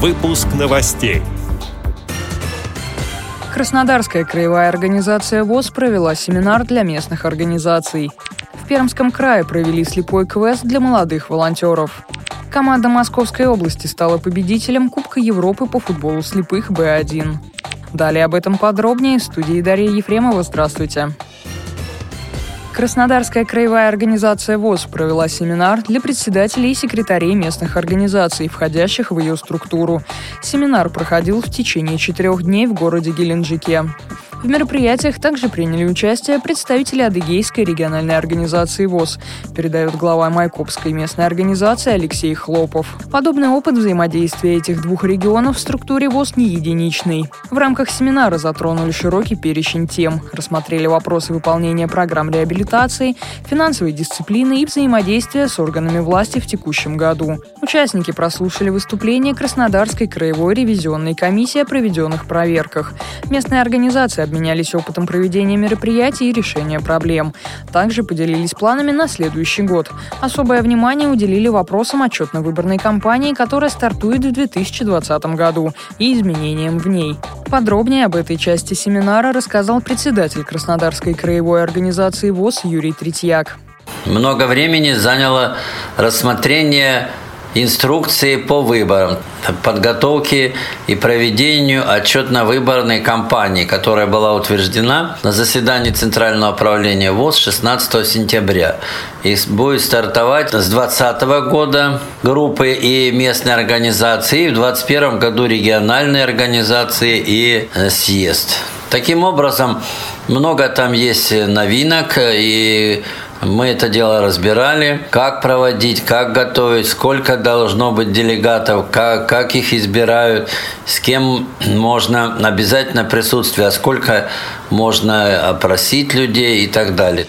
Выпуск новостей. Краснодарская краевая организация ВОЗ провела семинар для местных организаций. В Пермском крае провели слепой квест для молодых волонтеров. Команда Московской области стала победителем Кубка Европы по футболу слепых Б1. Далее об этом подробнее в студии Дарья Ефремова. Здравствуйте. Краснодарская краевая организация ВОЗ провела семинар для председателей и секретарей местных организаций, входящих в ее структуру. Семинар проходил в течение четырех дней в городе Геленджике. В мероприятиях также приняли участие представители Адыгейской региональной организации ВОЗ, передает глава Майкопской местной организации Алексей Хлопов. Подобный опыт взаимодействия этих двух регионов в структуре ВОЗ не единичный. В рамках семинара затронули широкий перечень тем, рассмотрели вопросы выполнения программ реабилитации, финансовой дисциплины и взаимодействия с органами власти в текущем году. Участники прослушали выступление Краснодарской краевой ревизионной комиссии о проведенных проверках. Местная организация обменялись опытом проведения мероприятий и решения проблем. Также поделились планами на следующий год. Особое внимание уделили вопросам отчетно-выборной кампании, которая стартует в 2020 году, и изменениям в ней. Подробнее об этой части семинара рассказал председатель Краснодарской краевой организации ВОЗ Юрий Третьяк. Много времени заняло рассмотрение инструкции по выборам, подготовке и проведению отчетно-выборной кампании, которая была утверждена на заседании Центрального управления ВОЗ 16 сентября. И будет стартовать с 2020 года группы и местные организации, и в 2021 году региональные организации и э, съезд. Таким образом, много там есть новинок, и мы это дело разбирали, как проводить, как готовить, сколько должно быть делегатов, как, как их избирают, с кем можно обязательно присутствие, а сколько можно опросить людей и так далее.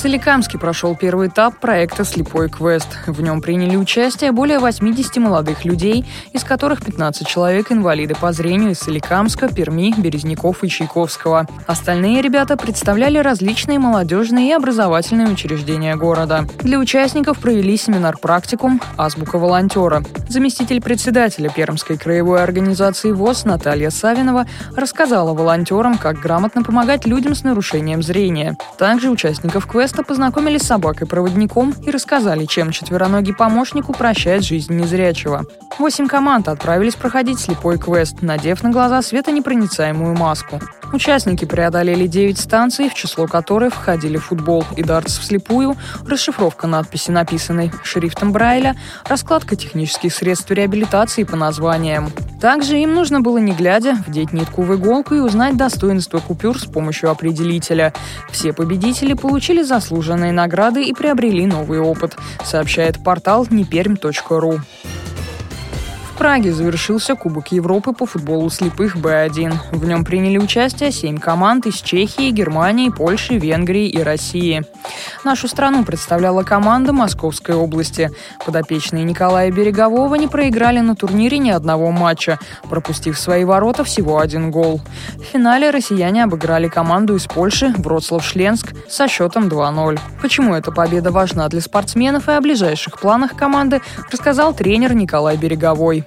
Соликамске прошел первый этап проекта «Слепой квест». В нем приняли участие более 80 молодых людей, из которых 15 человек инвалиды по зрению из Соликамска, Перми, Березняков и Чайковского. Остальные ребята представляли различные молодежные и образовательные учреждения города. Для участников провели семинар-практикум «Азбука волонтера». Заместитель председателя Пермской краевой организации ВОЗ Наталья Савинова рассказала волонтерам, как грамотно помогать людям с нарушением зрения. Также участников квеста квеста познакомили с собакой-проводником и рассказали, чем четвероногий помощник упрощает жизнь незрячего. Восемь команд отправились проходить слепой квест, надев на глаза светонепроницаемую маску. Участники преодолели 9 станций, в число которых входили футбол и дартс вслепую, расшифровка надписи, написанной шрифтом Брайля, раскладка технических средств реабилитации по названиям. Также им нужно было, не глядя, вдеть нитку в иголку и узнать достоинство купюр с помощью определителя. Все победители получили заслуженные награды и приобрели новый опыт, сообщает портал неперм.ру. Праге завершился Кубок Европы по футболу слепых Б1. В нем приняли участие семь команд из Чехии, Германии, Польши, Венгрии и России. Нашу страну представляла команда Московской области. Подопечные Николая Берегового не проиграли на турнире ни одного матча, пропустив в свои ворота всего один гол. В финале россияне обыграли команду из Польши Вроцлав-Шленск со счетом 2-0. Почему эта победа важна для спортсменов и о ближайших планах команды, рассказал тренер Николай Береговой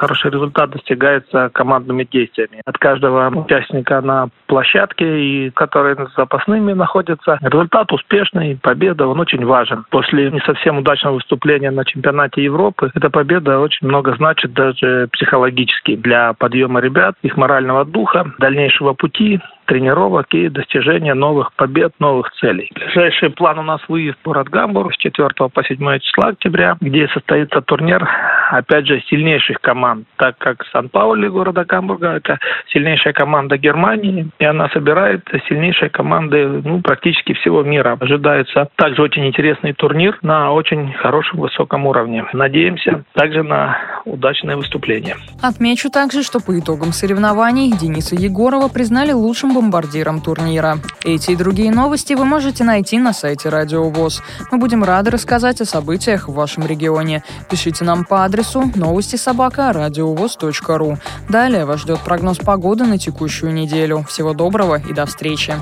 хороший результат достигается командными действиями. От каждого участника на площадке, и которые запасными находятся, результат успешный, победа, он очень важен. После не совсем удачного выступления на чемпионате Европы, эта победа очень много значит даже психологически для подъема ребят, их морального духа, дальнейшего пути, тренировок и достижения новых побед, новых целей. Ближайший план у нас выезд в город Гамбург с 4 по 7 числа октября, где состоится турнир опять же, сильнейших команд, так как Сан-Паули города Гамбурга – это сильнейшая команда Германии, и она собирает сильнейшие команды ну, практически всего мира. Ожидается также очень интересный турнир на очень хорошем высоком уровне. Надеемся также на удачное выступление. Отмечу также, что по итогам соревнований Дениса Егорова признали лучшим бомбардиром турнира. Эти и другие новости вы можете найти на сайте Радио ВОЗ. Мы будем рады рассказать о событиях в вашем регионе. Пишите нам по адресу новости собака ру. Далее вас ждет прогноз погоды на текущую неделю. Всего доброго и до встречи.